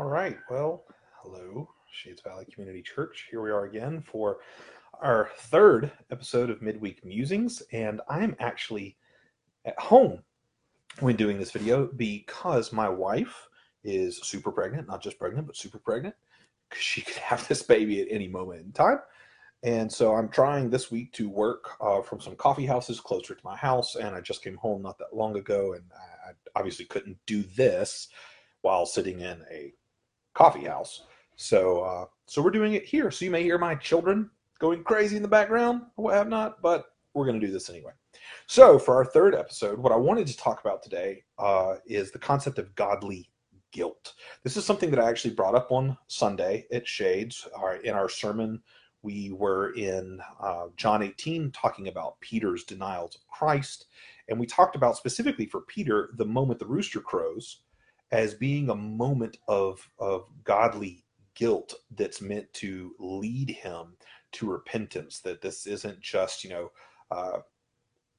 All right. Well, hello, Shades Valley Community Church. Here we are again for our third episode of Midweek Musings, and I'm actually at home when doing this video because my wife is super pregnant, not just pregnant, but super pregnant. She could have this baby at any moment in time. And so I'm trying this week to work uh, from some coffee houses closer to my house. And I just came home not that long ago, and I obviously couldn't do this while sitting in a coffee house. So, uh, so we're doing it here. So you may hear my children going crazy in the background or what have not, but we're going to do this anyway. So, for our third episode, what I wanted to talk about today uh, is the concept of godly guilt. This is something that I actually brought up on Sunday at Shades. Our, in our sermon, we were in uh, John 18 talking about Peter's denials of Christ. And we talked about specifically for Peter the moment the rooster crows as being a moment of, of godly guilt that's meant to lead him to repentance. That this isn't just, you know, uh,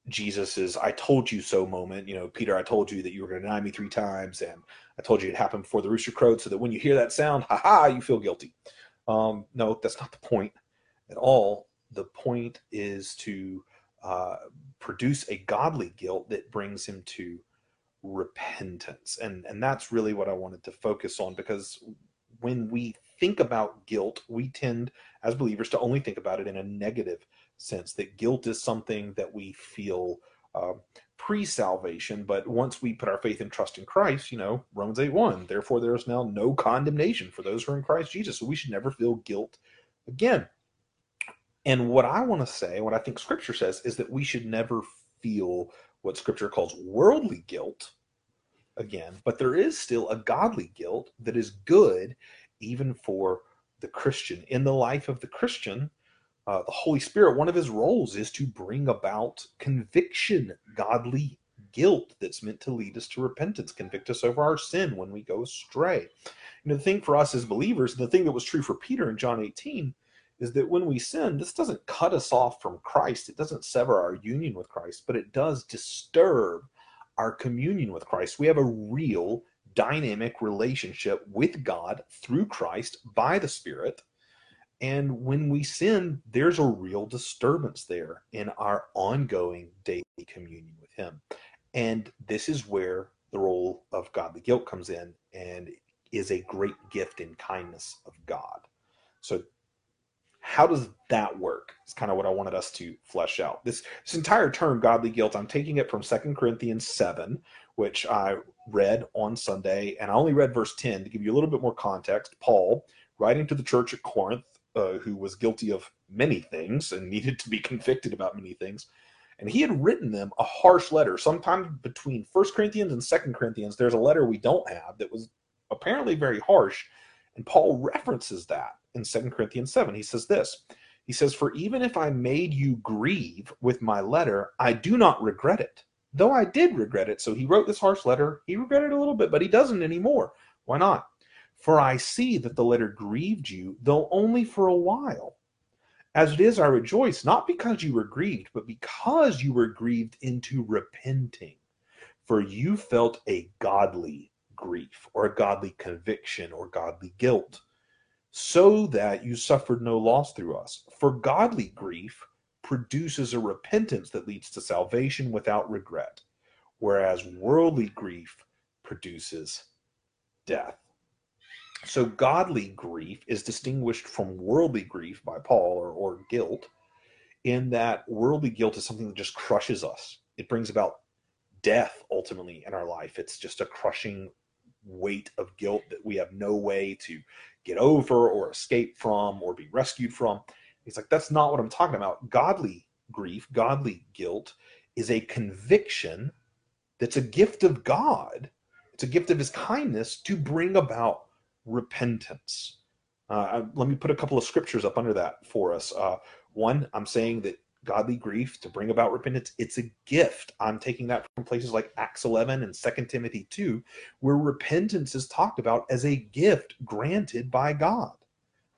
Jesus's "I told you so" moment. You know, Peter, I told you that you were going to deny me three times, and I told you it happened before the rooster crowed, so that when you hear that sound, ha ha, you feel guilty. Um, no, that's not the point at all. The point is to uh, produce a godly guilt that brings him to repentance, and and that's really what I wanted to focus on because when we think about guilt, we tend as believers to only think about it in a negative sense that guilt is something that we feel uh, pre-salvation but once we put our faith and trust in christ you know romans 8 1 therefore there is now no condemnation for those who are in christ jesus so we should never feel guilt again. And what i want to say what i think scripture says is that we should never feel what scripture calls worldly guilt again but there is still a godly guilt that is good even for the christian in the life of the christian uh, the Holy Spirit, one of his roles is to bring about conviction, godly guilt that's meant to lead us to repentance, convict us over our sin when we go astray. You know, the thing for us as believers, the thing that was true for Peter in John 18, is that when we sin, this doesn't cut us off from Christ. It doesn't sever our union with Christ, but it does disturb our communion with Christ. We have a real dynamic relationship with God through Christ by the Spirit and when we sin, there's a real disturbance there in our ongoing daily communion with Him. And this is where the role of godly guilt comes in and is a great gift and kindness of God. So, how does that work? It's kind of what I wanted us to flesh out. This, this entire term, godly guilt, I'm taking it from Second Corinthians 7, which I read on Sunday, and I only read verse 10 to give you a little bit more context. Paul, writing to the church at Corinth, uh, who was guilty of many things and needed to be convicted about many things. And he had written them a harsh letter. Sometime between First Corinthians and Second Corinthians, there's a letter we don't have that was apparently very harsh. And Paul references that in Second Corinthians 7. He says this He says, For even if I made you grieve with my letter, I do not regret it. Though I did regret it. So he wrote this harsh letter. He regretted a little bit, but he doesn't anymore. Why not? For I see that the letter grieved you, though only for a while. As it is, I rejoice, not because you were grieved, but because you were grieved into repenting. For you felt a godly grief, or a godly conviction, or godly guilt, so that you suffered no loss through us. For godly grief produces a repentance that leads to salvation without regret, whereas worldly grief produces death. So, godly grief is distinguished from worldly grief by Paul or, or guilt, in that worldly guilt is something that just crushes us. It brings about death ultimately in our life. It's just a crushing weight of guilt that we have no way to get over or escape from or be rescued from. He's like, that's not what I'm talking about. Godly grief, godly guilt is a conviction that's a gift of God. It's a gift of his kindness to bring about repentance. Uh, let me put a couple of scriptures up under that for us. Uh, one, I'm saying that godly grief to bring about repentance, it's a gift. I'm taking that from places like Acts 11 and 2 Timothy 2, where repentance is talked about as a gift granted by God.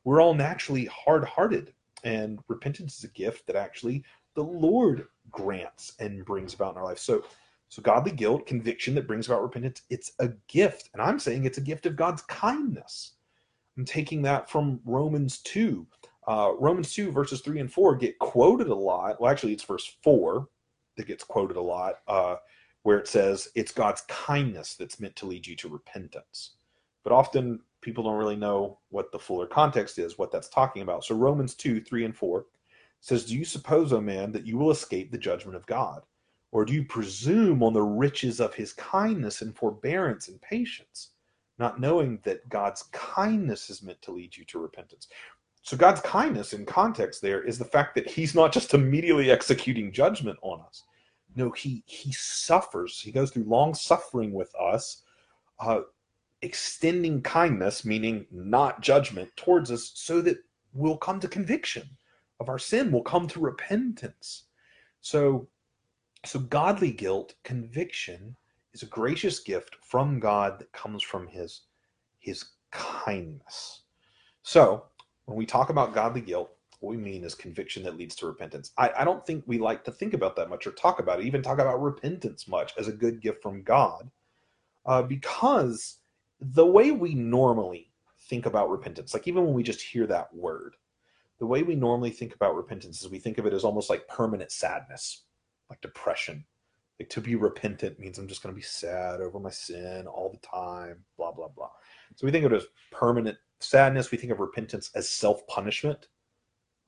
We're all naturally hard hearted, and repentance is a gift that actually the Lord grants and brings about in our life. So, So, godly guilt, conviction that brings about repentance, it's a gift. And I'm saying it's a gift of God's kindness. I'm taking that from Romans 2. Uh, Romans 2, verses 3 and 4 get quoted a lot. Well, actually, it's verse 4 that gets quoted a lot, uh, where it says it's God's kindness that's meant to lead you to repentance. But often people don't really know what the fuller context is, what that's talking about. So, Romans 2, 3 and 4 says, Do you suppose, O man, that you will escape the judgment of God? Or do you presume on the riches of his kindness and forbearance and patience, not knowing that God's kindness is meant to lead you to repentance? So, God's kindness in context there is the fact that he's not just immediately executing judgment on us. No, he, he suffers. He goes through long suffering with us, uh, extending kindness, meaning not judgment, towards us so that we'll come to conviction of our sin, we'll come to repentance. So, so, godly guilt, conviction, is a gracious gift from God that comes from His His kindness. So, when we talk about godly guilt, what we mean is conviction that leads to repentance. I, I don't think we like to think about that much or talk about it, even talk about repentance much as a good gift from God, uh, because the way we normally think about repentance, like even when we just hear that word, the way we normally think about repentance is we think of it as almost like permanent sadness like depression. Like to be repentant means I'm just going to be sad over my sin all the time, blah, blah, blah. So we think of it as permanent sadness. We think of repentance as self punishment.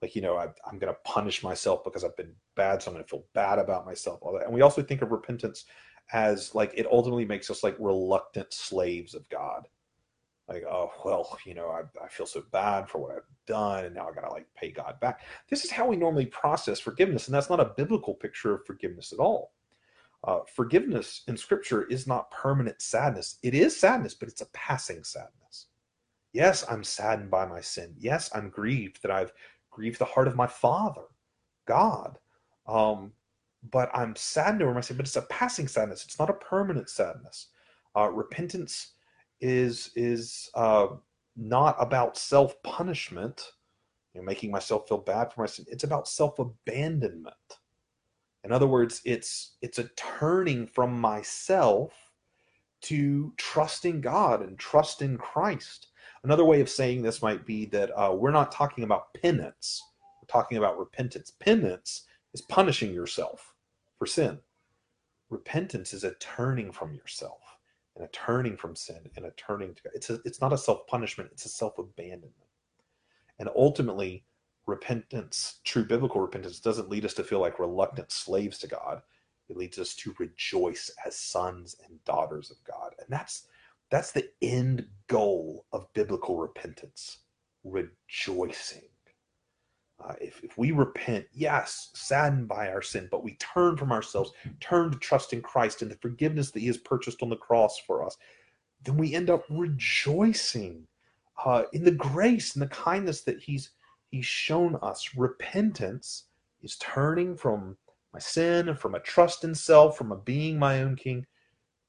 Like, you know, I, am going to punish myself because I've been bad, so I'm going to feel bad about myself. All that. And we also think of repentance as like it ultimately makes us like reluctant slaves of God like oh well you know I, I feel so bad for what i've done and now i gotta like pay god back this is how we normally process forgiveness and that's not a biblical picture of forgiveness at all uh, forgiveness in scripture is not permanent sadness it is sadness but it's a passing sadness yes i'm saddened by my sin yes i'm grieved that i've grieved the heart of my father god um, but i'm saddened over my sin but it's a passing sadness it's not a permanent sadness uh, repentance is is uh, not about self punishment, you know, making myself feel bad for my sin. It's about self abandonment. In other words, it's it's a turning from myself to trusting God and trust in Christ. Another way of saying this might be that uh, we're not talking about penance. We're talking about repentance. Penance is punishing yourself for sin. Repentance is a turning from yourself and a turning from sin and a turning to God. It's a, it's not a self punishment. It's a self abandonment. And ultimately, repentance, true biblical repentance, doesn't lead us to feel like reluctant slaves to God. It leads us to rejoice as sons and daughters of God. And that's that's the end goal of biblical repentance. Rejoicing. Uh, if, if we repent, yes, saddened by our sin, but we turn from ourselves, turn to trust in Christ and the forgiveness that He has purchased on the cross for us, then we end up rejoicing uh, in the grace and the kindness that He's He's shown us. Repentance is turning from my sin, from a trust in self, from a being my own king,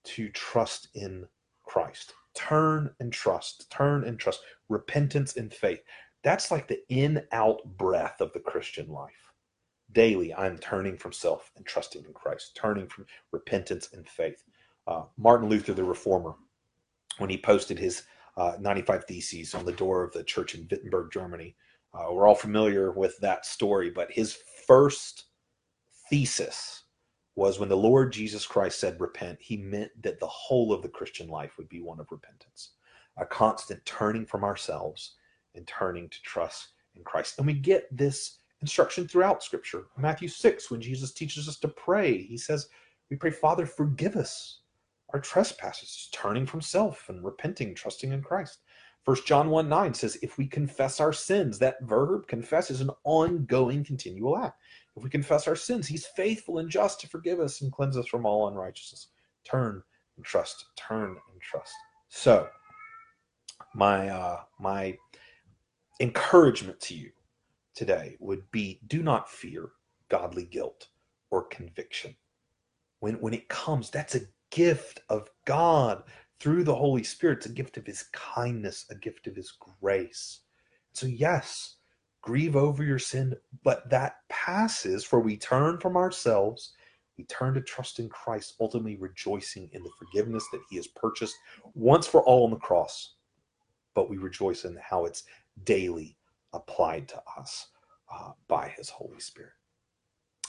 to trust in Christ. Turn and trust. Turn and trust. Repentance and faith. That's like the in out breath of the Christian life. Daily, I'm turning from self and trusting in Christ, turning from repentance and faith. Uh, Martin Luther, the reformer, when he posted his uh, 95 Theses on the door of the church in Wittenberg, Germany, uh, we're all familiar with that story, but his first thesis was when the Lord Jesus Christ said repent, he meant that the whole of the Christian life would be one of repentance, a constant turning from ourselves and turning to trust in Christ. And we get this instruction throughout Scripture. Matthew 6, when Jesus teaches us to pray, he says, We pray, Father, forgive us our trespasses, turning from self and repenting, trusting in Christ. First John 1 9 says, If we confess our sins, that verb confess is an ongoing, continual act. If we confess our sins, he's faithful and just to forgive us and cleanse us from all unrighteousness. Turn and trust, turn and trust. So, my uh, my encouragement to you today would be do not fear godly guilt or conviction. When, when it comes, that's a gift of God through the Holy Spirit. It's a gift of His kindness, a gift of His grace. So, yes, grieve over your sin, but that passes for we turn from ourselves, We turn to trust in Christ, ultimately rejoicing in the forgiveness that He has purchased once for all on the cross. But we rejoice in how it's daily applied to us uh, by His Holy Spirit.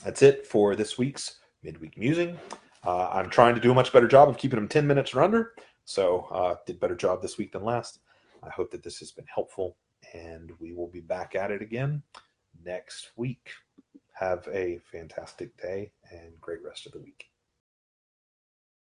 That's it for this week's midweek musing. Uh, I'm trying to do a much better job of keeping them 10 minutes or under. So, uh, did better job this week than last. I hope that this has been helpful, and we will be back at it again next week. Have a fantastic day and great rest of the week.